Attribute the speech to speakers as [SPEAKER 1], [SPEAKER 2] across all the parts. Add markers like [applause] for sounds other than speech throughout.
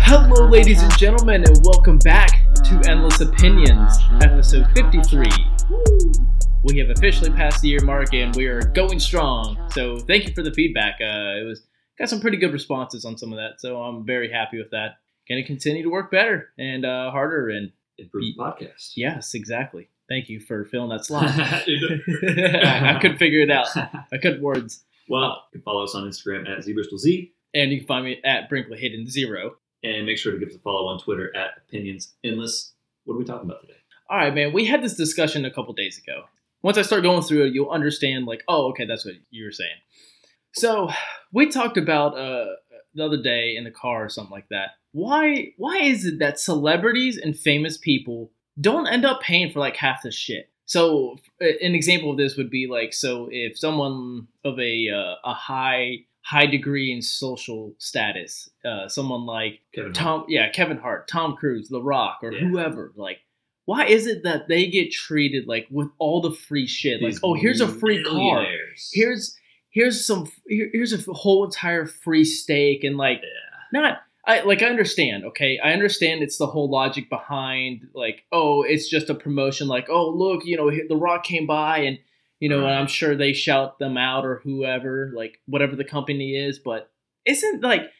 [SPEAKER 1] Hello, ladies and gentlemen, and welcome back to Endless Opinions, episode 53. We have officially passed the year mark and we are going strong. So, thank you for the feedback. Uh, it was got some pretty good responses on some of that, so I'm very happy with that. Going to continue to work better and uh, harder, and
[SPEAKER 2] Improve the podcast.
[SPEAKER 1] yes, exactly. Thank you for filling that slot. [laughs] I, couldn't figure it out. I couldn't words.
[SPEAKER 2] well, you can follow us on Instagram at ZBristolZ
[SPEAKER 1] And you can find me at Brinkley Hidden Zero.
[SPEAKER 2] and make sure to give us a follow on Twitter at Opinions Endless. What are we talking about today?
[SPEAKER 1] All right, man. We had this discussion a couple days ago. Once I start going through it, you'll understand. Like, oh, okay, that's what you were saying. So we talked about uh, the other day in the car or something like that. Why? Why is it that celebrities and famous people don't end up paying for like half the shit? So an example of this would be like, so if someone of a uh, a high high degree in social status, uh, someone like
[SPEAKER 2] Kevin Hart.
[SPEAKER 1] Tom, yeah, Kevin Hart, Tom Cruise, The Rock, or
[SPEAKER 2] Yeah.
[SPEAKER 1] whoever. Like, why is it that they get treated like with all the free shit? Like, oh, here's a free car. Here's here's some here, here's a whole entire free steak and like
[SPEAKER 2] Yeah.
[SPEAKER 1] not. I like I understand, okay? I understand it's the whole logic behind like, oh, it's just a promotion. Like, oh, look, you know, The Rock came by and you know, and I'm sure they shout them out or whoever, like whatever the company is. But isn't like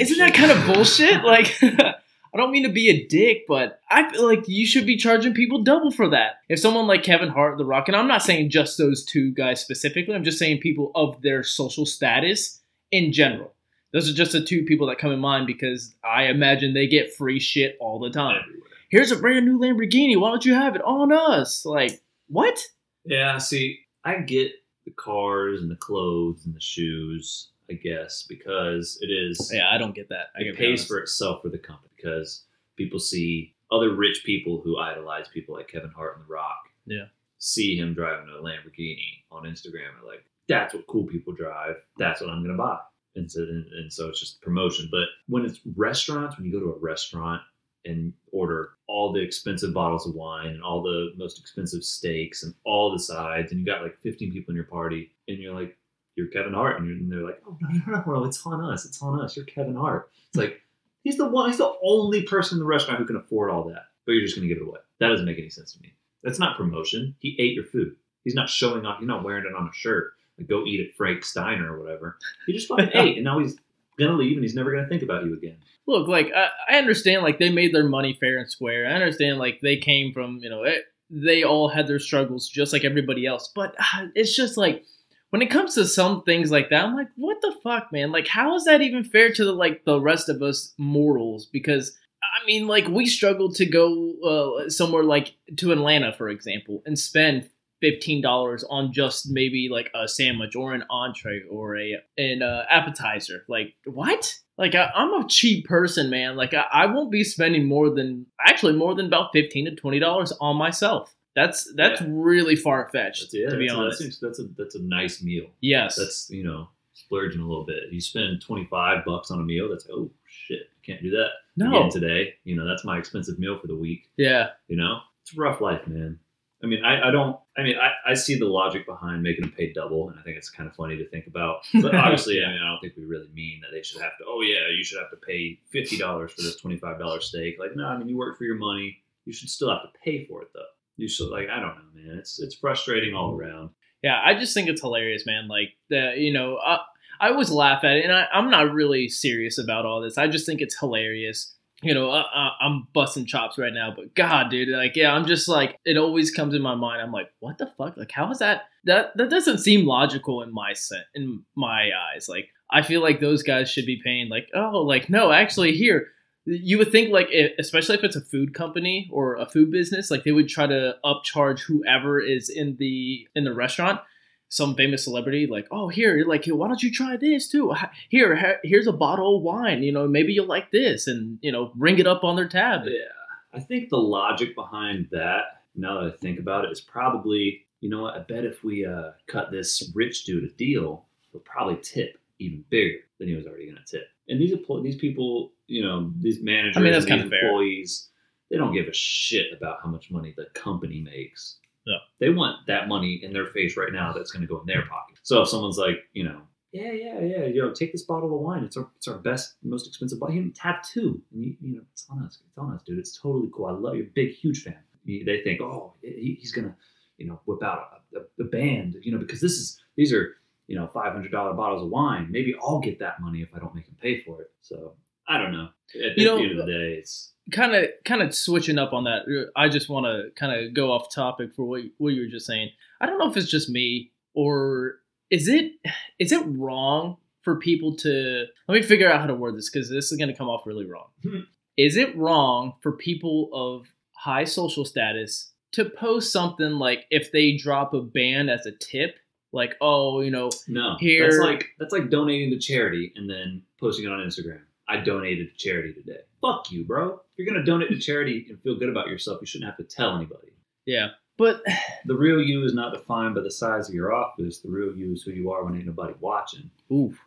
[SPEAKER 1] isn't that kind of bullshit? [laughs] Like, [laughs] I don't mean to be a dick, but I feel like you should be charging people double for that. If someone like Kevin Hart, The Rock, and I'm not saying just those two guys specifically, I'm just saying people of their social status in general. Those are just the two people that come in mind because I imagine they get free shit all the time.
[SPEAKER 2] Everywhere.
[SPEAKER 1] Here's a brand new Lamborghini. Why don't you have it on us? Like, what?
[SPEAKER 2] Yeah, see, I get the cars and the clothes and the shoes, I guess, because it is
[SPEAKER 1] Yeah, I don't get that. I
[SPEAKER 2] it pays for itself for the company because people see other rich people who idolize people like Kevin Hart and The Rock.
[SPEAKER 1] Yeah.
[SPEAKER 2] See him driving a Lamborghini on Instagram and like, that's what cool people drive. That's what I'm gonna buy. And so, and, so it's just promotion. But when it's restaurants, when you go to a restaurant and order all the expensive bottles of wine and all the most expensive steaks and all the sides, and you got like 15 people in your party, and you're like, you're Kevin Hart, and, and they're like, oh no, no, no, no, it's on us, it's on us. You're Kevin Hart. It's like he's the one, he's the only person in the restaurant who can afford all that, but you're just gonna give it away. That doesn't make any sense to me. That's not promotion. He ate your food. He's not showing off. He's not wearing it on a shirt. Like go eat at Frank Steiner or whatever. He just fucking [laughs] ate, and now he's gonna leave, and he's never gonna think about you again.
[SPEAKER 1] look like I, I understand like they made their money fair and square. I understand like they came from you know it, they all had their struggles just like everybody else. But uh, it's just like when it comes to some things like that i'm like what the fuck man? Like how is that even fair to the like the rest of us mortals? Because i mean like we struggled to go uh, somewhere like to atlanta for example and spend $15 on just maybe like a sandwich or an entree or a an uh, appetizer like what like I, i'm a cheap person man like I, I won't be spending more than actually more than about 15 to 20 dollars on myself that's that's
[SPEAKER 2] Yeah.
[SPEAKER 1] really far-fetched
[SPEAKER 2] That's yeah,
[SPEAKER 1] to be honest
[SPEAKER 2] A, that's, that's a that's a nice meal.
[SPEAKER 1] yes
[SPEAKER 2] That's you know splurging a little bit. You spend twenty five bucks on a meal. That's oh shit, can't do that
[SPEAKER 1] no
[SPEAKER 2] again today. You know that's my expensive meal for the week.
[SPEAKER 1] yeah
[SPEAKER 2] You know it's a rough life, man. I mean, I, I don't. I mean, I, I see the logic behind making them pay double, and I think it's kind of funny to think about. But [laughs] obviously, I mean, I don't think we really mean that they should have to. Oh yeah, you should have to pay fifty dollars for this twenty five dollar steak. Like, no, I mean, you work for your money. You should still have to pay for it though. You should like, I don't know, man. It's it's frustrating all around.
[SPEAKER 1] Yeah, I just think it's hilarious, man. Like the you know, I, I always laugh at it, and I, I'm not really serious about all this. I just think it's hilarious. You know, uh, I'm busting chops right now, but God, dude, like, yeah, I'm just like, it always comes in my mind. I'm like, what the fuck? Like, how is that? That that doesn't seem logical in my set, in my eyes. Like, I feel like those guys should be paying. Like, oh, like no, actually, here, you would think like, it, especially if it's a food company or a food business, like they would try to upcharge whoever is in the in the restaurant some famous celebrity like oh here like why don't you try this too here ha- here's a bottle of wine you know maybe you'll like this and you know ring it up on their tab
[SPEAKER 2] Yeah, I think the logic behind that, now that I think about it, is probably, you know what? I bet if we uh, cut this rich dude a deal, he'll probably tip even bigger than he was already going to tip. And these employ- these people, you know, these managers,
[SPEAKER 1] I mean, that's
[SPEAKER 2] and these
[SPEAKER 1] kinda fair.
[SPEAKER 2] employees, they don't give a shit about how much money the company makes.
[SPEAKER 1] Yeah.
[SPEAKER 2] They want that money in their face right now that's going to go in their pocket. So if someone's like, you know, yeah, yeah, yeah, you know, take this bottle of wine. It's our, it's our best, most expensive bottle. You have two. And you, you know, it's on us. It's on us, dude. It's totally cool. I love you. Big, huge fan. They think, oh, he, he's going to, you know, whip out a, a, a band, you know, because this is, these are, you know, $500 bottles of wine. Maybe I'll get that money if I don't make him pay for it. So I don't know. At the,
[SPEAKER 1] You know,
[SPEAKER 2] end of the day, it's,
[SPEAKER 1] kind of kind of switching up on that i just want to kind of go off topic for what, what you were just saying i don't know if it's just me or is it is it wrong for people to let me figure out how to word this because this is going to come off really wrong
[SPEAKER 2] Hmm.
[SPEAKER 1] is it wrong for people of high social status to post something like if they drop a band as a tip like oh you know
[SPEAKER 2] no.
[SPEAKER 1] Here-
[SPEAKER 2] That's like, that's like donating to charity and then posting it on Instagram. I donated to charity today. Fuck you, bro. If you're going to donate to charity and feel good about yourself, you shouldn't have to tell anybody.
[SPEAKER 1] yeah but [sighs]
[SPEAKER 2] The real you is not defined by the size of your office. The real you is who you are when ain't nobody watching.
[SPEAKER 1] oof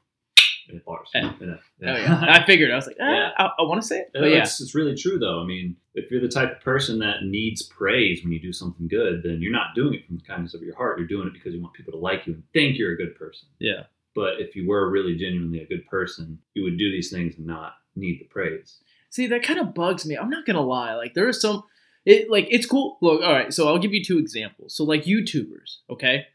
[SPEAKER 2] In bars.
[SPEAKER 1] Eh.
[SPEAKER 2] Yeah.
[SPEAKER 1] Oh, yeah. I figured. I was like, [laughs]
[SPEAKER 2] Yeah.
[SPEAKER 1] I, I want to say it, but yeah,
[SPEAKER 2] it's, it's really true though. I mean, if you're the type of person that needs praise when you do something good, then you're not doing it from the kindness of your heart. You're doing it because you want people to like you and think you're a good person.
[SPEAKER 1] yeah.
[SPEAKER 2] But if you were really genuinely a good person, you would do these things and not need the praise.
[SPEAKER 1] See, that kind of bugs me. I'm not gonna lie. Like, there are some, it like it's cool. Look, all right. So I'll give you two examples. So like YouTubers, okay.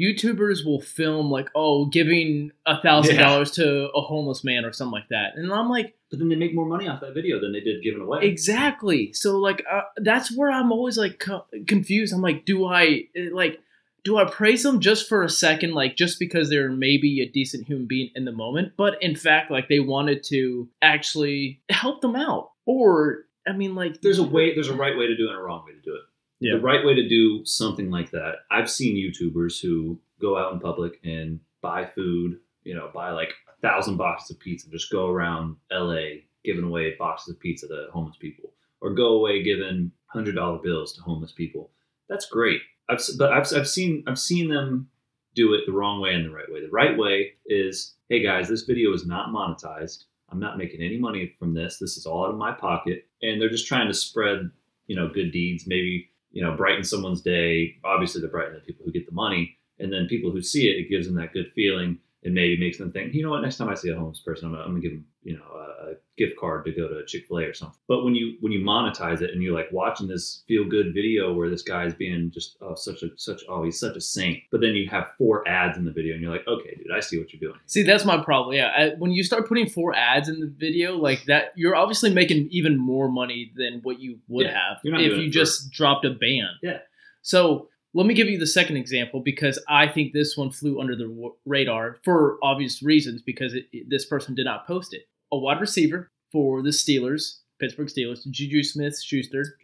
[SPEAKER 1] YouTubers will film like, oh, giving a thousand dollars to a homeless man or something like that, and I'm like,
[SPEAKER 2] But then they make more money off that video than they did giving away.
[SPEAKER 1] Exactly. So like uh, that's where I'm always like co- confused. I'm like, do I eh, like do I praise them just for a second, like just because they're maybe a decent human being in the moment, but in fact, like they wanted to actually help them out, or I mean, like
[SPEAKER 2] There's a way. There's a right way to do it and a wrong way to do it.
[SPEAKER 1] Yeah.
[SPEAKER 2] The right way to do something like that. I've seen YouTubers who go out in public and buy food. You know, buy like a thousand boxes of pizza. Just go around LA giving away boxes of pizza to homeless people, or go away giving hundred dollar bills to homeless people. That's great. I've but I've, I've seen I've seen them do it the wrong way and the right way. The right way is, hey guys, this video is not monetized. I'm not making any money from this. This is all out of my pocket. And they're just trying to spread, you know, good deeds, maybe, you know, brighten someone's day. Obviously, they're brightening the people who get the money. And then people who see it, it gives them that good feeling and maybe makes them think, you know what, next time I see a homeless person, I'm gonna, I'm gonna give them, you know, a, a gift card to go to Chick Fil A or something. But when you when you monetize it and you're like watching this feel good video where this guy's being just oh such a such oh he's such a saint, but then you have four ads in the video and you're like, okay, dude, I see what you're doing.
[SPEAKER 1] see that's my problem. Yeah, I, when you start putting four ads in the video like that, you're obviously making even more money than what you would
[SPEAKER 2] Yeah,
[SPEAKER 1] have if you just dropped a band.
[SPEAKER 2] Yeah.
[SPEAKER 1] So let me give you the second example because I think this one flew under the radar for obvious reasons because it, it- this person did not post it. A wide receiver for the Steelers, Pittsburgh Steelers, Juju Smith Schuster.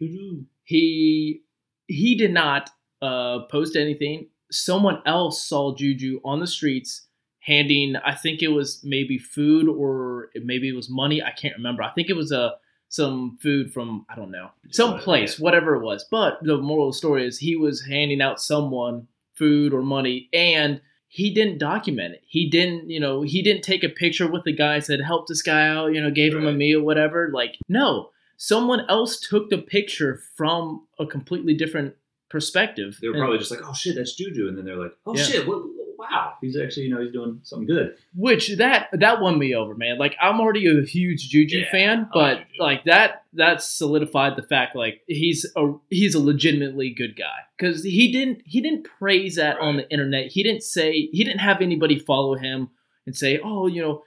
[SPEAKER 1] He he did not uh, post anything. Someone else saw Juju on the streets handing. I think it was maybe food or maybe it was money. I can't remember. I think it was a some food from I don't know some place, whatever it was. But the moral of the story is he was handing out someone food or money, and he didn't document it. He didn't, you know, he didn't take a picture with the guy, said help this guy out, you know, gave him a meal, whatever. Like no, someone else took the picture from a completely different perspective.
[SPEAKER 2] They were
[SPEAKER 1] And-
[SPEAKER 2] probably just like, oh shit, that's Juju, and then they're like, oh
[SPEAKER 1] Yeah.
[SPEAKER 2] shit, what, wow, he's actually you know he's doing something good.
[SPEAKER 1] which that that won me over, man. Like I'm already a huge Juju
[SPEAKER 2] Yeah,
[SPEAKER 1] fan, but
[SPEAKER 2] Juju.
[SPEAKER 1] like that that solidified the fact like he's a he's a legitimately good guy because he didn't he didn't praise that on the internet. He didn't say he didn't have anybody follow him and say, oh, you know,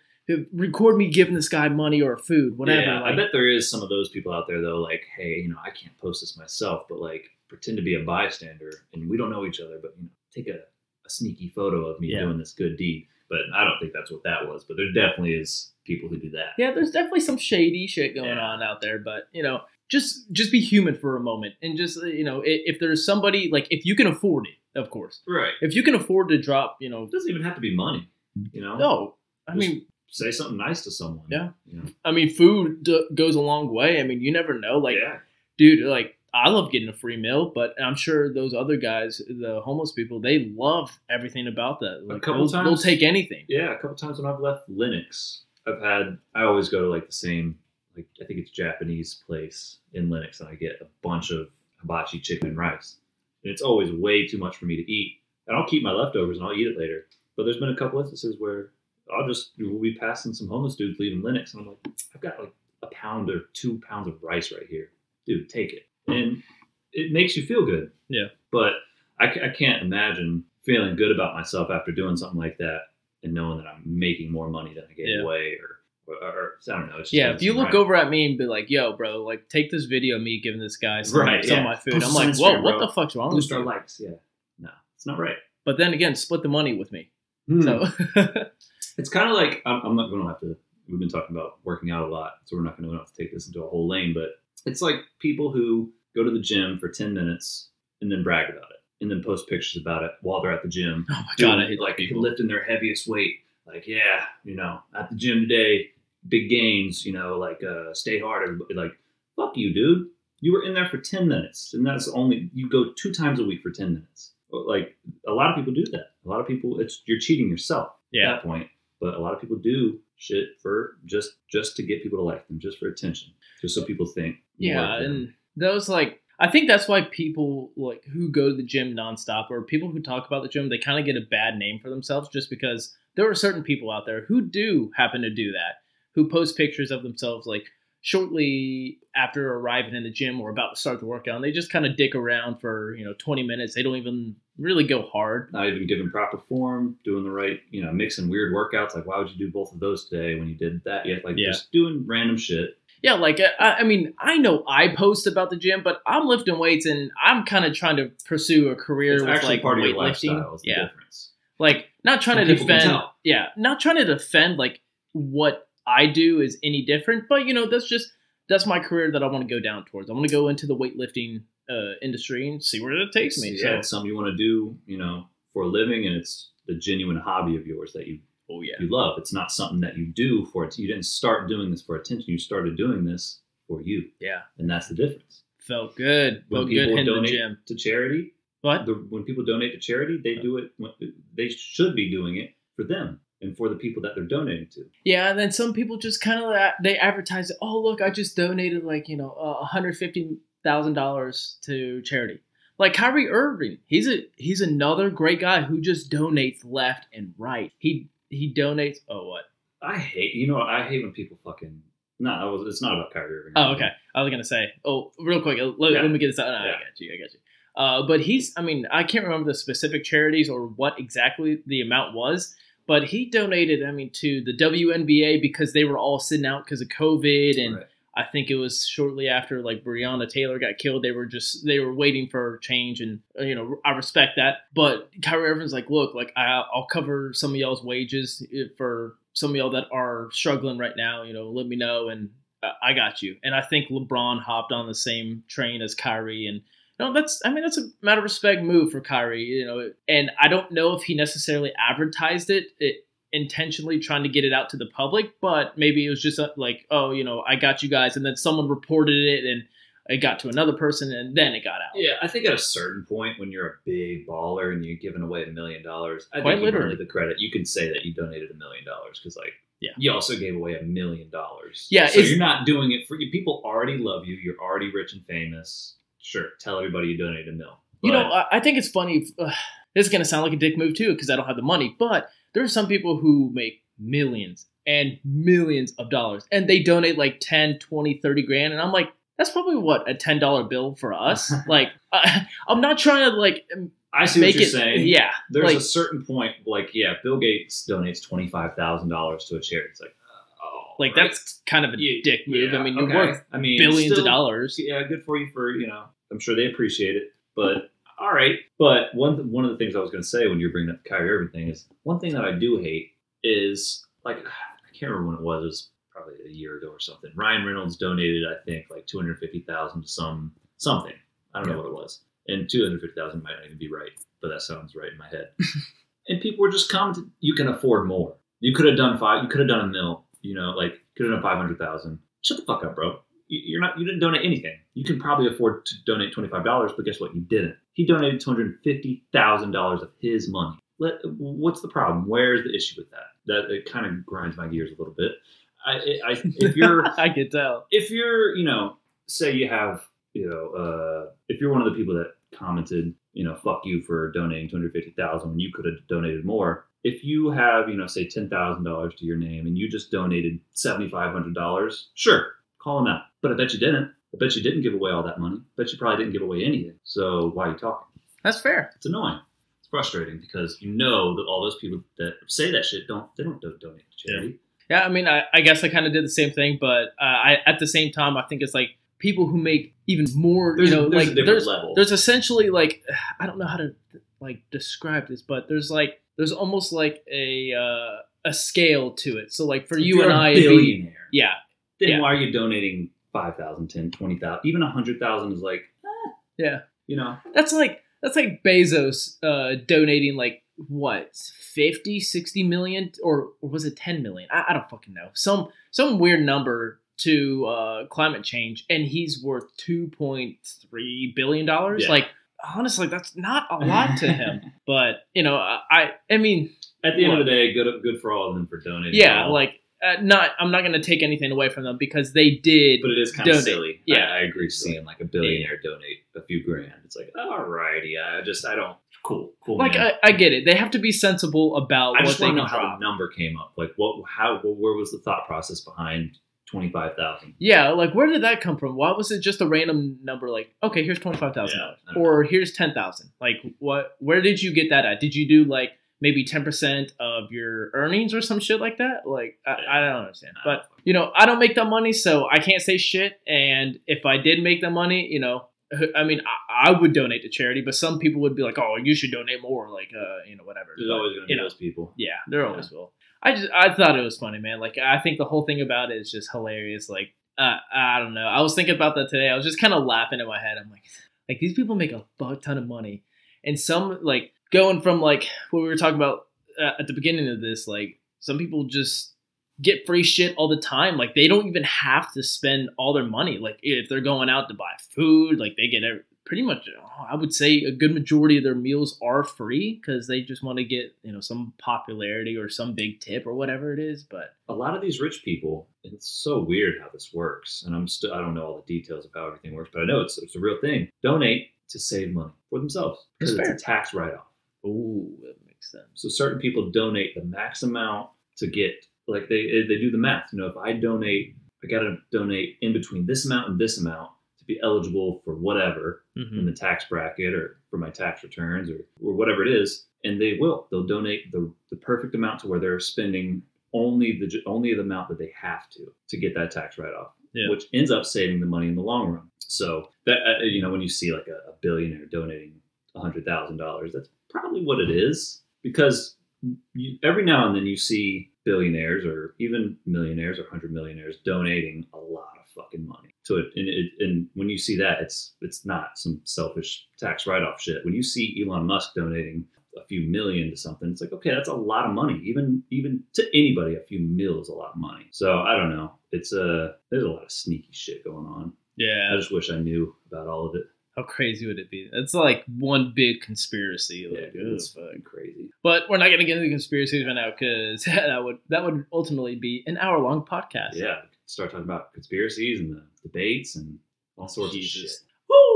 [SPEAKER 1] record me giving this guy money or food, whatever.
[SPEAKER 2] Yeah, I bet there is some of those people out there though, like, hey, you know, I can't post this myself, but like pretend to be a bystander, and we don't know each other, but you know, take a, a sneaky photo of me
[SPEAKER 1] Yeah.
[SPEAKER 2] doing this good deed. But I don't think that's what that was. But there definitely is people who do that.
[SPEAKER 1] yeah, there's definitely some shady shit going
[SPEAKER 2] Yeah.
[SPEAKER 1] on out there, but you know, just just be human for a moment and just uh, you know, if, if there's somebody like if you can afford it, of course,
[SPEAKER 2] Right.
[SPEAKER 1] if you can afford to drop, you know,
[SPEAKER 2] It doesn't even have to be money. You know.
[SPEAKER 1] no, I
[SPEAKER 2] Just
[SPEAKER 1] mean,
[SPEAKER 2] Say something nice to someone.
[SPEAKER 1] Yeah.
[SPEAKER 2] You know.
[SPEAKER 1] I mean, food d- goes a long way. I mean, you never know. Like,
[SPEAKER 2] yeah.
[SPEAKER 1] dude, like I love getting a free meal, but I'm sure those other guys, the homeless people, they love everything about that. Like,
[SPEAKER 2] couple
[SPEAKER 1] they'll, they'll take anything.
[SPEAKER 2] Yeah, a couple times when I've left Lenox, I've had I always go to like the same like I think it's Japanese place in Lenox and I get a bunch of hibachi chicken and rice. and it's always way too much for me to eat. And I'll keep my leftovers and I'll eat it later. But there's been a couple instances where I'll just we'll be passing some homeless dudes leaving Lenox, and I'm like, I've got like a pound or two pounds of rice right here, dude, take it. And it makes you feel good.
[SPEAKER 1] Yeah.
[SPEAKER 2] But I, I can't imagine feeling good about myself after doing something like that and knowing that I'm making more money than I gave
[SPEAKER 1] Yeah.
[SPEAKER 2] away or, or, or I don't know.
[SPEAKER 1] Yeah, if you look
[SPEAKER 2] right.
[SPEAKER 1] over at me and be like, "Yo, bro, like take this video of me giving this guy some,
[SPEAKER 2] Right,
[SPEAKER 1] some
[SPEAKER 2] yeah.
[SPEAKER 1] of my food,"
[SPEAKER 2] Post
[SPEAKER 1] I'm like, "Whoa, what the fuck's wrong with
[SPEAKER 2] boost our
[SPEAKER 1] you?"
[SPEAKER 2] likes, yeah. No, it's not right.
[SPEAKER 1] But then again, split the money with me.
[SPEAKER 2] Hmm.
[SPEAKER 1] So [laughs]
[SPEAKER 2] It's kind of like I'm, I'm not going to have to. We've been talking about working out a lot, so we're not going to have to take this into a whole lane. But it's like people who go to the gym for ten minutes and then brag about it, and then post pictures about it while they're at the gym.
[SPEAKER 1] oh my god, I
[SPEAKER 2] doing, like
[SPEAKER 1] people.
[SPEAKER 2] lifting their heaviest weight. Like, yeah, you know, at the gym today, big gains. You know, like uh, stay hard. Everybody, like, fuck you, dude. You were in there for ten minutes, and that's only you go two times a week for ten minutes. Like a lot of people do that. A lot of people, it's you're cheating yourself
[SPEAKER 1] Yeah,
[SPEAKER 2] at that point. But a lot of people do shit for just just to get people to like them, just for attention, just so people think.
[SPEAKER 1] yeah, and those like I think that's why people like who go to the gym nonstop or people who talk about the gym, they kind of get a bad name for themselves just because there are certain people out there who do happen to do that, who post pictures of themselves like shortly after arriving in the gym or about to start the workout, and they just kind of dick around for you know 20 minutes. They don't even really go hard.
[SPEAKER 2] not even giving proper form, doing the right, you know, mixing weird workouts. Like, why would you do both of those today when you did that? Yeah, like
[SPEAKER 1] Yeah.
[SPEAKER 2] just doing random shit.
[SPEAKER 1] Yeah, like uh, I, I mean, I know I post about the gym, but I'm lifting weights and I'm kind of trying to pursue a career
[SPEAKER 2] It's
[SPEAKER 1] with
[SPEAKER 2] actually
[SPEAKER 1] like
[SPEAKER 2] part of your lifestyle. Is the
[SPEAKER 1] Yeah,
[SPEAKER 2] difference.
[SPEAKER 1] like not trying
[SPEAKER 2] And
[SPEAKER 1] to defend. Yeah, not trying to defend like what I do is any different, but you know that's just that's my career that I want to go down towards. I want to go into the weightlifting uh, industry and see where it takes me.
[SPEAKER 2] yeah,
[SPEAKER 1] So,
[SPEAKER 2] it's something you want to do, you know, for a living, and it's the genuine hobby of yours that you
[SPEAKER 1] oh yeah,
[SPEAKER 2] you love. It's not something that you do for it. You didn't start doing this for attention. You started doing this for you,
[SPEAKER 1] yeah,
[SPEAKER 2] and that's the difference.
[SPEAKER 1] felt good.
[SPEAKER 2] When
[SPEAKER 1] Felt good
[SPEAKER 2] people
[SPEAKER 1] the
[SPEAKER 2] donate
[SPEAKER 1] gym.
[SPEAKER 2] to charity,
[SPEAKER 1] What?
[SPEAKER 2] the, when people donate to charity, they do it. when- They should be doing it for them and for the people that they're donating to.
[SPEAKER 1] Yeah, and then some people just kind of they advertise, it, oh look, I just donated like you know hundred fifty thousand dollars to charity. Like Kyrie Irving, he's a he's another great guy who just donates left and right. He he donates. Oh what?
[SPEAKER 2] I hate, you know. I hate when people fucking. No, I was, it's not about Kyrie Irving.
[SPEAKER 1] Oh okay. I was gonna say. Oh, real quick. Let,
[SPEAKER 2] Yeah.
[SPEAKER 1] let me get this out. No, I got you. I got you. Uh, but he's. I mean, I can't remember the specific charities or what exactly the amount was. But he donated. I mean, to the WNBA because they were all sitting out because of COVID and.
[SPEAKER 2] Right.
[SPEAKER 1] I think it was shortly after like Breonna Taylor got killed. They were just they were waiting for change, and uh, you know I respect that. But Kyrie Irving's like, look, like I'll cover some of y'all's wages for some of y'all that are struggling right now. You know, let me know, and uh, I got you. And I think LeBron hopped on the same train as Kyrie, and know that's I mean that's a matter of respect move for Kyrie. You know, and I don't know if he necessarily advertised it. It intentionally trying to get it out to the public, but maybe it was just uh, like, oh, you know, I got you guys, and then someone reported it, and it got to another person, and then it got out.
[SPEAKER 2] Yeah, I think at a certain point when you're a big baller and you're giving away a million dollars, I
[SPEAKER 1] Quite
[SPEAKER 2] think
[SPEAKER 1] literally.
[SPEAKER 2] the credit. You can say that you donated a million dollars because, like,
[SPEAKER 1] Yeah.
[SPEAKER 2] you also gave away a million dollars.
[SPEAKER 1] Yeah,
[SPEAKER 2] so you're not doing it for you. People already love you. You're already rich and famous. Sure, tell everybody you donated a mil.
[SPEAKER 1] You know, I, think it's funny. Uh, this is gonna sound like a dick move too, because I don't have the money. But there are some people who make millions and millions of dollars, and they donate like 10, 20, 30 grand, and I'm like, that's probably what a ten dollar bill for us. [laughs] like, I, I'm not trying to like
[SPEAKER 2] I see what you're
[SPEAKER 1] it.
[SPEAKER 2] saying.
[SPEAKER 1] Yeah,
[SPEAKER 2] There's
[SPEAKER 1] like,
[SPEAKER 2] a certain point, like, yeah, Bill Gates donates twenty five thousand dollars to a charity. It's like, oh,
[SPEAKER 1] like
[SPEAKER 2] right.
[SPEAKER 1] that's kind of a
[SPEAKER 2] Yeah,
[SPEAKER 1] dick move.
[SPEAKER 2] yeah,
[SPEAKER 1] I mean, you're
[SPEAKER 2] okay.
[SPEAKER 1] worth
[SPEAKER 2] I mean,
[SPEAKER 1] billions
[SPEAKER 2] still-
[SPEAKER 1] of dollars.
[SPEAKER 2] yeah, good for you for you know. I'm sure they appreciate it, but all right. But one one of the things I was going to say when you're bringing up the Kyrie Irving thing is one thing that I do hate is like [sighs] I can't remember when it was. It was probably a year ago or something. Ryan Reynolds donated, I think, like two hundred fifty thousand to some something. I don't know what it was, and two hundred fifty thousand might not even be right, but that sounds right in my head. [laughs] and people were just commenting, "You can afford more. You could have done five. You could have done a mil. You know, like could have done five hundred thousand. Shut the fuck up, bro. You- You're not. You didn't donate anything. You can probably afford to donate twenty five dollars, but guess what? You didn't. He donated two hundred fifty thousand dollars of his money. Let, what's the problem? Where's the issue with that? That it kind of grinds my gears a little bit. I, I if you're [laughs]
[SPEAKER 1] I could tell.
[SPEAKER 2] if you're, you know, say you have, you know, uh, if you're one of the people that commented you know, fuck you for donating 250,000 when you could have donated more. If you have, you know, say $10,000 to your name and you just donated $7,500, sure, call them out. But I bet you didn't. I bet you didn't give away all that money. I bet you probably didn't give away anything. So why are you talking?
[SPEAKER 1] That's fair.
[SPEAKER 2] It's annoying. It's frustrating because you know that all those people that say that shit don't they don't do- donate to charity.
[SPEAKER 1] Yeah, I mean, I, I guess I kind of did the same thing, but uh, I at the same time, I think it's like people who make even more.
[SPEAKER 2] There's,
[SPEAKER 1] you know,
[SPEAKER 2] there's
[SPEAKER 1] like
[SPEAKER 2] a different
[SPEAKER 1] there's
[SPEAKER 2] level.
[SPEAKER 1] there's essentially like [sighs] I don't know how to like describe this, but there's like there's almost like a uh, a scale to it. So like for
[SPEAKER 2] If
[SPEAKER 1] you and I, it'd be,
[SPEAKER 2] billionaire,
[SPEAKER 1] yeah,
[SPEAKER 2] then
[SPEAKER 1] yeah.
[SPEAKER 2] why are you donating 5,000, 10, 20,000, even 100,000 is like, eh,
[SPEAKER 1] yeah,
[SPEAKER 2] you know,
[SPEAKER 1] that's like that's like Bezos uh, donating like what 50 60 million or, or was it 10 million? I, I don't fucking know. Some some weird number to uh, climate change and he's worth 2.3 billion dollars.
[SPEAKER 2] Yeah.
[SPEAKER 1] like honestly that's not a lot to him. [laughs] But you know i i mean
[SPEAKER 2] at the end of the day, good good for all of them for donating.
[SPEAKER 1] yeah like uh, not i'm not going to take anything away from them because they did
[SPEAKER 2] but it is kind of silly.
[SPEAKER 1] Yeah.
[SPEAKER 2] I, I agree. Seeing like a billionaire donate a few grand, it's like, all right, yeah. I just, I don't. Cool, cool.
[SPEAKER 1] like. I, I get it they have to be sensible about
[SPEAKER 2] I
[SPEAKER 1] what
[SPEAKER 2] just want to know how
[SPEAKER 1] drop
[SPEAKER 2] the number came up. Like, what, how, where was the thought process behind twenty five thousand?
[SPEAKER 1] Yeah, like where did that come from? Why was it just a random number? Like, okay, here's twenty five thousand
[SPEAKER 2] Yeah,
[SPEAKER 1] dollars, or here's ten thousand. Like, what? Where did you get that at? Did you do like maybe ten percent of your earnings or some shit like that? Like, I, I don't understand. But you know, I don't make that money, so I can't say shit. And if I did make that money, you know, I mean, I, I would donate to charity, but some people would be like, "Oh, you should donate more," like, uh, you know, whatever.
[SPEAKER 2] There's
[SPEAKER 1] But,
[SPEAKER 2] always going to be
[SPEAKER 1] know,
[SPEAKER 2] those people.
[SPEAKER 1] yeah, there always will. I just I thought it was funny, man. Like I think the whole thing about it is just hilarious. Like uh, I don't know. I was thinking about that today. I was just kind of laughing in my head. I'm like, like these people make a fuck ton of money, and some like going from like what we were talking about uh, at the beginning of this. Like some people just get free shit all the time. Like they don't even have to spend all their money. Like if they're going out to buy food, like they get pretty much. oh, I would say a good majority of their meals are free because they just want to get you know some popularity or some big tip or whatever it is. But
[SPEAKER 2] a lot of these rich people, it's so weird how this works. And I'm still, I don't know all the details of how everything works, but I know it's, it's a real thing. Donate to save money for themselves because it's a tax write off.
[SPEAKER 1] Oh, that makes sense.
[SPEAKER 2] So certain people donate the max amount to get, like they, they do the math. You know, if I donate, I got to donate in between this amount and this amount to be eligible for whatever
[SPEAKER 1] Mm-hmm.
[SPEAKER 2] in the tax bracket or for my tax returns or, or whatever it is and they will they'll donate the, the perfect amount to where they're spending only the only the amount that they have to to get that tax write-off
[SPEAKER 1] Yeah.
[SPEAKER 2] which ends up saving the money in the long run so that uh, you know when you see like a, a billionaire donating $100000 that's probably what it is because you, every now and then you see billionaires or even millionaires or hundred millionaires donating a lot of fucking money So it. And, it, and when you see that, it's it's not some selfish tax write off shit. When you see Elon Musk donating a few million to something, it's like okay, that's a lot of money. Even even to anybody, a few mil is a lot of money. So I don't know. It's a there's a lot of sneaky shit going on.
[SPEAKER 1] Yeah, I
[SPEAKER 2] just wish I knew about all of it.
[SPEAKER 1] How crazy would it be? It's like one big conspiracy.
[SPEAKER 2] Yeah,
[SPEAKER 1] Like, ugh,
[SPEAKER 2] it's fucking crazy.
[SPEAKER 1] But we're not gonna get into conspiracies right now because [laughs] that would that would ultimately be an hour long podcast.
[SPEAKER 2] Yeah, start talking about conspiracies and the debates and all sorts
[SPEAKER 1] Jesus.
[SPEAKER 2] of shit.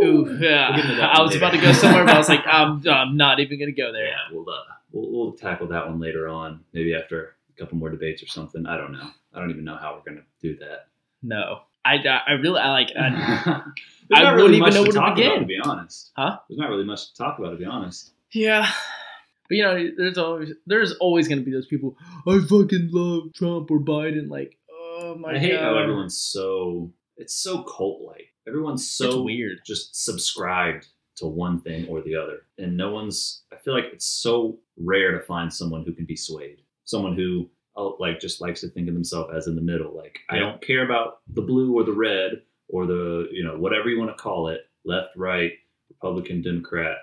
[SPEAKER 1] Ooh, yeah.
[SPEAKER 2] We'll get into that
[SPEAKER 1] I was
[SPEAKER 2] later.
[SPEAKER 1] about to go somewhere, but I was like, [laughs] I'm, I'm not even gonna go there.
[SPEAKER 2] Yeah, we'll, uh, we'll we'll tackle that one later on, maybe after a couple more debates or something. I don't know. I don't even know how we're gonna do that.
[SPEAKER 1] No, I, I really I like. I, [laughs]
[SPEAKER 2] There's
[SPEAKER 1] I
[SPEAKER 2] not really
[SPEAKER 1] even
[SPEAKER 2] much
[SPEAKER 1] know
[SPEAKER 2] to
[SPEAKER 1] to
[SPEAKER 2] talk
[SPEAKER 1] begin.
[SPEAKER 2] about, to be honest.
[SPEAKER 1] Huh?
[SPEAKER 2] There's not really much to talk about, to be honest.
[SPEAKER 1] yeah, but you know, there's always there's always gonna be those people. I fucking love Trump or Biden. Like, oh my
[SPEAKER 2] I hate
[SPEAKER 1] god,
[SPEAKER 2] how everyone's so it's so cult like. Everyone's
[SPEAKER 1] it's
[SPEAKER 2] so
[SPEAKER 1] weird.
[SPEAKER 2] just subscribed to one thing or the other. And no one's, I feel like it's so rare to find someone who can be swayed. Someone who, oh, like, just likes to think of themselves as in the middle. Like, I don't care about the blue or the red or the, you know, whatever you want to call it left, right, Republican, Democrat,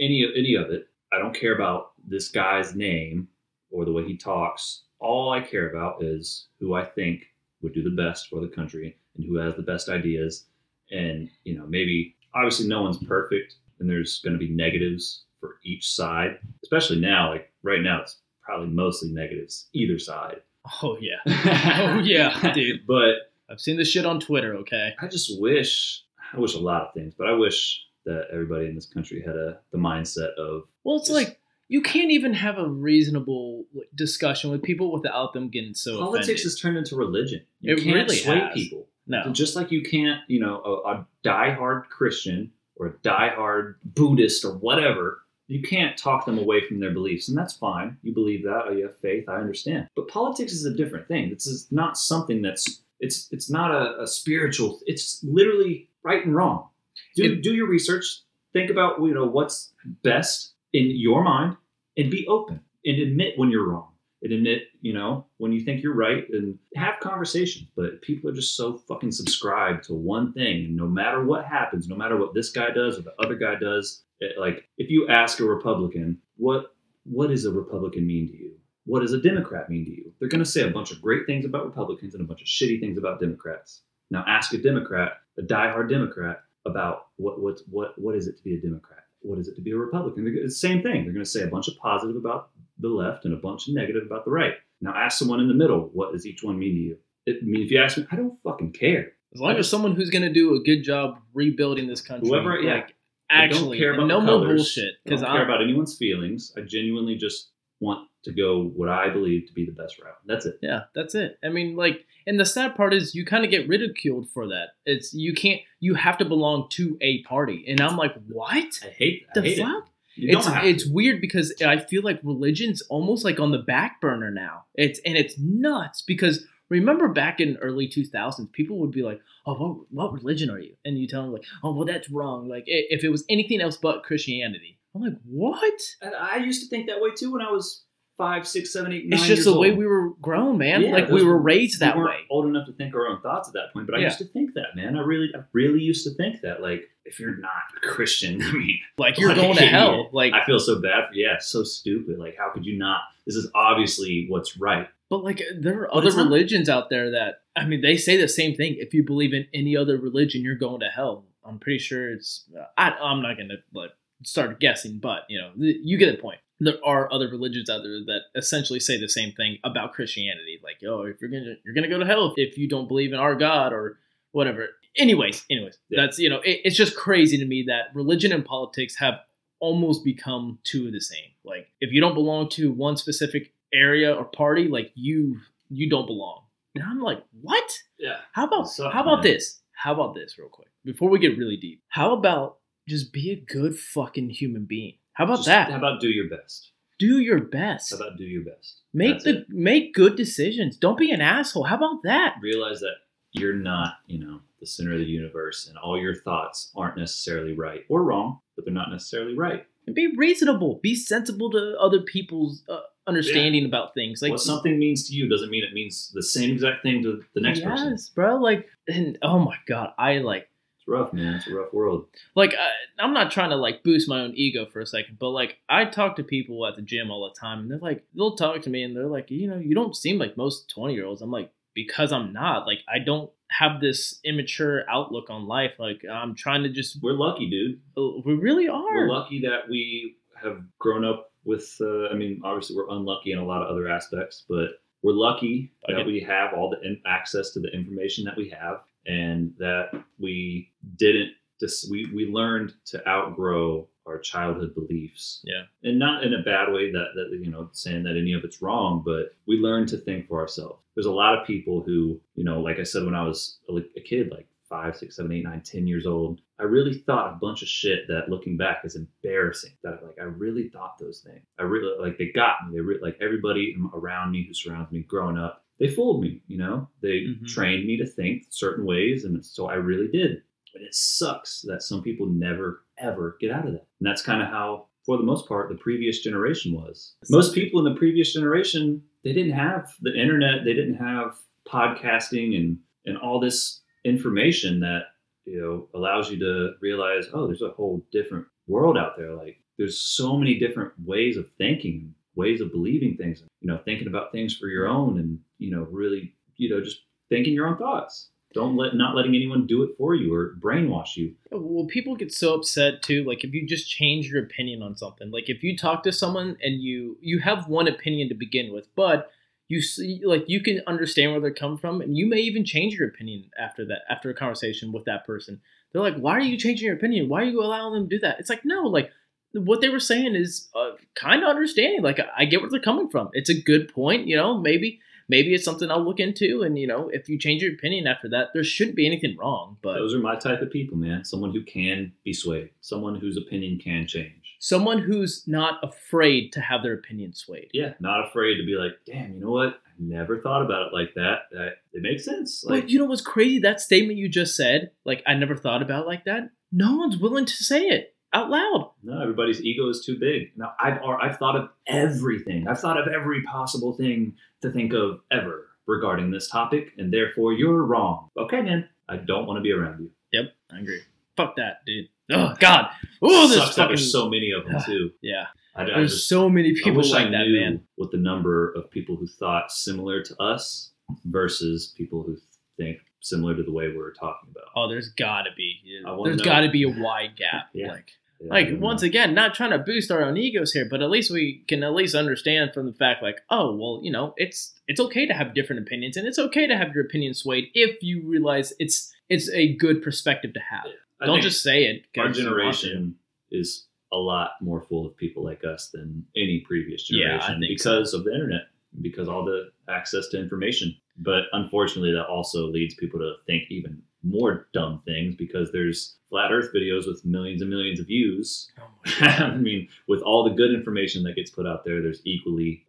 [SPEAKER 2] any, any of it. I don't care about this guy's name or the way he talks. All I care about is who I think would do the best for the country and who has the best ideas and you know maybe obviously no one's perfect and there's going to be negatives for each side especially now like right now it's probably mostly negatives either side
[SPEAKER 1] Oh yeah, [laughs] oh yeah, dude.
[SPEAKER 2] but
[SPEAKER 1] I've seen this shit on Twitter. Okay,
[SPEAKER 2] i just wish i wish a lot of things but i wish that everybody in this country had a the mindset of
[SPEAKER 1] Well, it's
[SPEAKER 2] Just-
[SPEAKER 1] like you can't even have a reasonable discussion with people without them getting so
[SPEAKER 2] politics
[SPEAKER 1] offended.
[SPEAKER 2] has turned into religion. You
[SPEAKER 1] It
[SPEAKER 2] can't
[SPEAKER 1] really
[SPEAKER 2] sway
[SPEAKER 1] has.
[SPEAKER 2] people.
[SPEAKER 1] no.
[SPEAKER 2] Just like you can't, you know, a, a diehard Christian or a diehard Buddhist or whatever, you can't talk them away from their beliefs, and that's fine. You believe that, or you have faith. I understand. But politics is a different thing. This is not something that's it's it's not a, a spiritual. It's literally right and wrong. Do do your research. Think about you know what's best in your mind, and be open and admit when you're wrong and admit, you know, when you think you're right and have conversations. But people are just so fucking subscribed to one thing. And no matter what happens, no matter what this guy does or the other guy does, it, like if you ask a Republican, what what does a Republican mean to you? What does a Democrat mean to you? They're going to say a bunch of great things about Republicans and a bunch of shitty things about Democrats. Now ask a Democrat, a diehard Democrat, about what what what what is it to be a Democrat? What is it to be a Republican? It's the same thing. They're going to say a bunch of positive about the left and a bunch of negative about the right. Now ask someone in the middle, what does each one mean to you? It, I mean, if you ask me, I don't fucking care.
[SPEAKER 1] As long as someone who's going to do a good job rebuilding this country,
[SPEAKER 2] Whoever- yeah.
[SPEAKER 1] like
[SPEAKER 2] I don't
[SPEAKER 1] actually,
[SPEAKER 2] care about
[SPEAKER 1] no more bullshit.
[SPEAKER 2] I don't
[SPEAKER 1] Because
[SPEAKER 2] care about anyone's feelings. I genuinely just want to go what I believe to be the best route. That's it.
[SPEAKER 1] yeah, that's it. I mean, like, and the sad part is you kind of get ridiculed for that. It's you can't, you have to belong to a party, and I'm like, what
[SPEAKER 2] I hate. I
[SPEAKER 1] the
[SPEAKER 2] hate
[SPEAKER 1] fuck?
[SPEAKER 2] it.
[SPEAKER 1] It's it's
[SPEAKER 2] to.
[SPEAKER 1] weird because I feel like religion's almost like on the back burner now. It's and it's nuts because remember back in early 2000s, people would be like, "Oh, what, what religion are you?" And you tell them like, "Oh, well, that's wrong." Like if it was anything else but Christianity, I'm like, "What?"
[SPEAKER 2] And I used to think that way too when I was five, six, seven, eight, nine.
[SPEAKER 1] It's just the way we were grown, man.
[SPEAKER 2] Yeah,
[SPEAKER 1] like we
[SPEAKER 2] those
[SPEAKER 1] were
[SPEAKER 2] were-
[SPEAKER 1] raised that
[SPEAKER 2] we
[SPEAKER 1] way.
[SPEAKER 2] old enough to think our own thoughts at that point, but I
[SPEAKER 1] Yeah.
[SPEAKER 2] used to think that, man. I really, I really used to think that. Like, if you're not a Christian, [laughs] I mean,
[SPEAKER 1] Like you're going to hell. Like,
[SPEAKER 2] I feel so bad for. Yeah, so stupid. Like, how could you not? This is obviously what's right.
[SPEAKER 1] but like there are
[SPEAKER 2] But
[SPEAKER 1] other
[SPEAKER 2] it's not-
[SPEAKER 1] religions out there that I mean, they say the same thing. If you believe in any other religion, you're going to hell. I'm pretty sure it's. I, I'm not gonna like start guessing, but you know, you get the point. There are other religions out there that essentially say the same thing about Christianity. Like, oh, if you're gonna you're gonna go to hell if you don't believe in our God or whatever. Anyways, anyways,
[SPEAKER 2] Yeah.
[SPEAKER 1] that's you know, it, it's just crazy to me that religion and politics have almost become two of the same. Like, if you don't belong to one specific area or party, like you you don't belong. And I'm like, what?
[SPEAKER 2] Yeah.
[SPEAKER 1] How about
[SPEAKER 2] up,
[SPEAKER 1] how about
[SPEAKER 2] man?
[SPEAKER 1] this? How about this real quick before we get really deep? How about just be a good fucking human being? How about
[SPEAKER 2] Just,
[SPEAKER 1] that?
[SPEAKER 2] How about do your best?
[SPEAKER 1] Do your best.
[SPEAKER 2] How about do your best?
[SPEAKER 1] make
[SPEAKER 2] That's
[SPEAKER 1] the
[SPEAKER 2] it.
[SPEAKER 1] make good decisions. Don't be an asshole. How about that?
[SPEAKER 2] realize that you're not, you know, the center of the universe, and all your thoughts aren't necessarily right or wrong, but they're not necessarily right.
[SPEAKER 1] And be reasonable. Be sensible to other people's uh, understanding about things. Like
[SPEAKER 2] what something means to you doesn't mean it means the same exact thing to the next
[SPEAKER 1] yes,
[SPEAKER 2] person.
[SPEAKER 1] bro. Like, and oh my god, I like
[SPEAKER 2] rough, man. It's a rough world.
[SPEAKER 1] like I, I'm not trying to like boost my own ego for a second, but like I talk to people at the gym all the time, and they're like, they'll talk to me, and they're like, you know, you don't seem like most 20 year olds. I'm like, because I'm not. Like, I don't have this immature outlook on life. Like, I'm trying to just.
[SPEAKER 2] We're lucky, dude.
[SPEAKER 1] We really are.
[SPEAKER 2] We're lucky that we have grown up with. Uh, I mean, obviously, we're unlucky in a lot of other aspects, but we're lucky that
[SPEAKER 1] Okay.
[SPEAKER 2] we have all the in- access to the information that we have, and that we didn't. Dis- we we learned to outgrow our childhood beliefs.
[SPEAKER 1] Yeah.
[SPEAKER 2] and not in a bad way that that you know saying that any of it's wrong, but we learn to think for ourselves. There's a lot of people who you know, like I said when I was a, a kid, like five, six, seven, eight, nine, ten years old, I really thought a bunch of shit that looking back is embarrassing. That like I really thought those things. I really like they got me. They re- like everybody around me who surrounds me growing up. They fooled me. You know, they
[SPEAKER 1] Mhm.
[SPEAKER 2] trained me to think certain ways, and so I really did. And it sucks that some people never ever get out of that. And that's kind of how, for the most part, the previous generation was. Most people in the previous generation, they didn't have the internet, they didn't have podcasting and and all this information that you know allows you to realize, oh, there's a whole different world out there. Like there's so many different ways of thinking, ways of believing things. You know, thinking about things for your own, and you know, really, you know, just thinking your own thoughts. Don't let not letting anyone do it for you or brainwash you.
[SPEAKER 1] Well, people get so upset too. Like if you just change your opinion on something, like if you talk to someone and you you have one opinion to begin with, but you see, like you can understand where they're coming from, and you may even change your opinion after that after a conversation with that person. they're like, why are you changing your opinion? Why are you allowing them to do that? It's like, no, like what they were saying is uh, kind of understanding. Like I get where they're coming from. It's a good point. You know, maybe maybe it's something I'll look into. And you know, if you change your opinion after that, there shouldn't be anything wrong. But
[SPEAKER 2] Those are my type of people, man. Someone who can be swayed, someone whose opinion can change.
[SPEAKER 1] someone who's not afraid to have their opinion swayed.
[SPEAKER 2] Yeah, not afraid to be like, damn, you know what? I never thought about it like that. That it makes sense. Like,
[SPEAKER 1] but you know what's crazy? That statement you just said, like I never thought about it like that. No one's willing to say it out loud.
[SPEAKER 2] no, everybody's ego is too big. Now, I've or I've thought of everything. I've thought of every possible thing to think of ever regarding this topic, and therefore you're wrong. Okay, man. I don't want to be around you.
[SPEAKER 1] Yep, I agree. Fuck that, dude. Oh God. Oh, this
[SPEAKER 2] Sucks that
[SPEAKER 1] fucking
[SPEAKER 2] there's so many of them too.
[SPEAKER 1] yeah.
[SPEAKER 2] I, I
[SPEAKER 1] There's
[SPEAKER 2] just,
[SPEAKER 1] so many
[SPEAKER 2] I
[SPEAKER 1] people
[SPEAKER 2] wish
[SPEAKER 1] like
[SPEAKER 2] I
[SPEAKER 1] that,
[SPEAKER 2] knew
[SPEAKER 1] man.
[SPEAKER 2] what the number of people who thought similar to us versus people who think similar to the way we're talking about.
[SPEAKER 1] Oh, there's gotta be.
[SPEAKER 2] I wanna
[SPEAKER 1] There's
[SPEAKER 2] know.
[SPEAKER 1] gotta be a wide gap. [laughs]
[SPEAKER 2] Yeah.
[SPEAKER 1] Like,
[SPEAKER 2] Yeah, I
[SPEAKER 1] like once again, not trying to boost our own egos here, but at least we can at least understand from the fact, like, oh, well, you know, it's it's okay to have different opinions, and it's okay to have your opinion swayed if you realize it's it's a good perspective to have.
[SPEAKER 2] I
[SPEAKER 1] Don't just say it
[SPEAKER 2] our
[SPEAKER 1] you want to.
[SPEAKER 2] generation is a lot more full of people like us than any previous generation
[SPEAKER 1] think
[SPEAKER 2] because of the internet, because all the access to information. But unfortunately, that also leads people to think even more dumb things because there's flat Earth videos with millions and millions of views.
[SPEAKER 1] Oh [laughs]
[SPEAKER 2] I mean, with all the good information that gets put out there, there's equally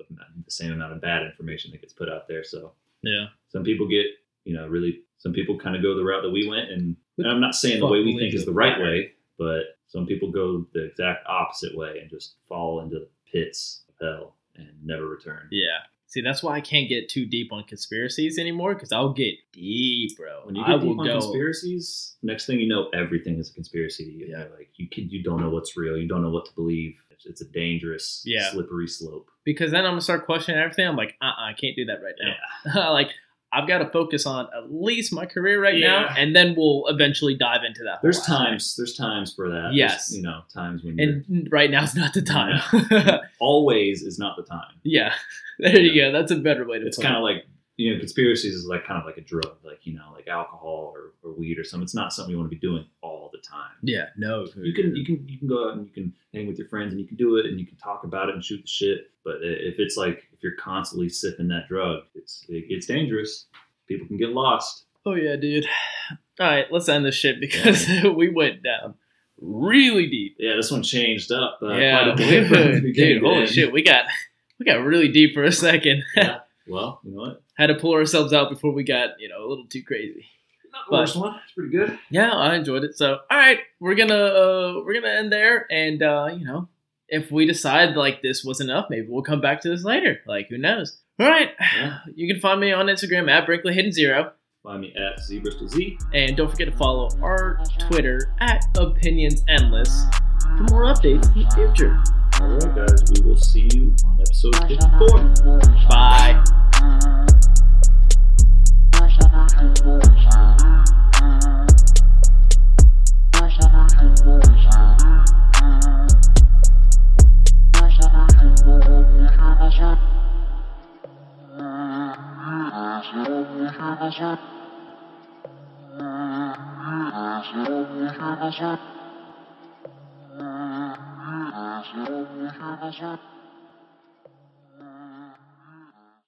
[SPEAKER 2] the same amount of bad information that gets put out there. So
[SPEAKER 1] Yeah.
[SPEAKER 2] some people get, you know, really. Some people kind of go the route that we went, and, and I'm not saying the way we think is the right way, but some people go the exact opposite way and just fall into the pits of hell and never return.
[SPEAKER 1] Yeah. See, that's why I can't get too deep on conspiracies anymore because I'll get deep, bro.
[SPEAKER 2] When you
[SPEAKER 1] I
[SPEAKER 2] get deep
[SPEAKER 1] will
[SPEAKER 2] on
[SPEAKER 1] go.
[SPEAKER 2] conspiracies, next thing you know, everything is a conspiracy to you.
[SPEAKER 1] Yeah.
[SPEAKER 2] Like you can, you don't know what's real. You don't know what to believe. It's, it's a dangerous,
[SPEAKER 1] Yeah.
[SPEAKER 2] slippery slope.
[SPEAKER 1] because then I'm gonna start questioning everything. I'm like, uh, uh I can't do that right now. [laughs] like, I've got to focus on at least my career right now, and then we'll eventually dive into that.
[SPEAKER 2] There's times. There's times for that.
[SPEAKER 1] Yes.
[SPEAKER 2] There's, you know, times when
[SPEAKER 1] and right now is not the time. [laughs]
[SPEAKER 2] always is not the time.
[SPEAKER 1] yeah, [laughs] there you go. That's a better way to.
[SPEAKER 2] Say.
[SPEAKER 1] It's
[SPEAKER 2] kind of like you know, conspiracies is like kind of like a drug, like you know, like alcohol or, or weed or something. It's not something you want to be doing all the time.
[SPEAKER 1] yeah, no,
[SPEAKER 2] You can you can you can go out and you can hang with your friends and you can do it and you can talk about it and shoot the shit. But if it's like if you're constantly sipping that drug, it's it, it's dangerous. People can get lost.
[SPEAKER 1] Oh yeah, dude. All right, let's end this shit because [laughs] we went down really deep.
[SPEAKER 2] Yeah, this one changed up uh,
[SPEAKER 1] yeah,
[SPEAKER 2] quite a bit from the beginning. [laughs]
[SPEAKER 1] dude. Holy shit, we got we got really deep for a second.
[SPEAKER 2] Yeah. [laughs] Well, you know what?
[SPEAKER 1] Had to pull ourselves out before we got you know a little too crazy.
[SPEAKER 2] Not the
[SPEAKER 1] But-
[SPEAKER 2] worst one. It's pretty good.
[SPEAKER 1] Yeah, I enjoyed it. So, all right, we're gonna uh, we're gonna end there, and uh, you know, if we decide like this was enough, maybe we'll come back to this later. Like, who knows? All right,
[SPEAKER 2] Yeah. [sighs]
[SPEAKER 1] you can find me on Instagram at Brinkley Hidden Zero,
[SPEAKER 2] Find me at Z Bristol Z.
[SPEAKER 1] and don't forget to follow our Twitter at Opinions Endless for more updates in the future.
[SPEAKER 2] All right, guys. We will see you on episode 54.
[SPEAKER 1] Bye.
[SPEAKER 3] الحبشة عاشر بن حبشة عاشر بن حبشة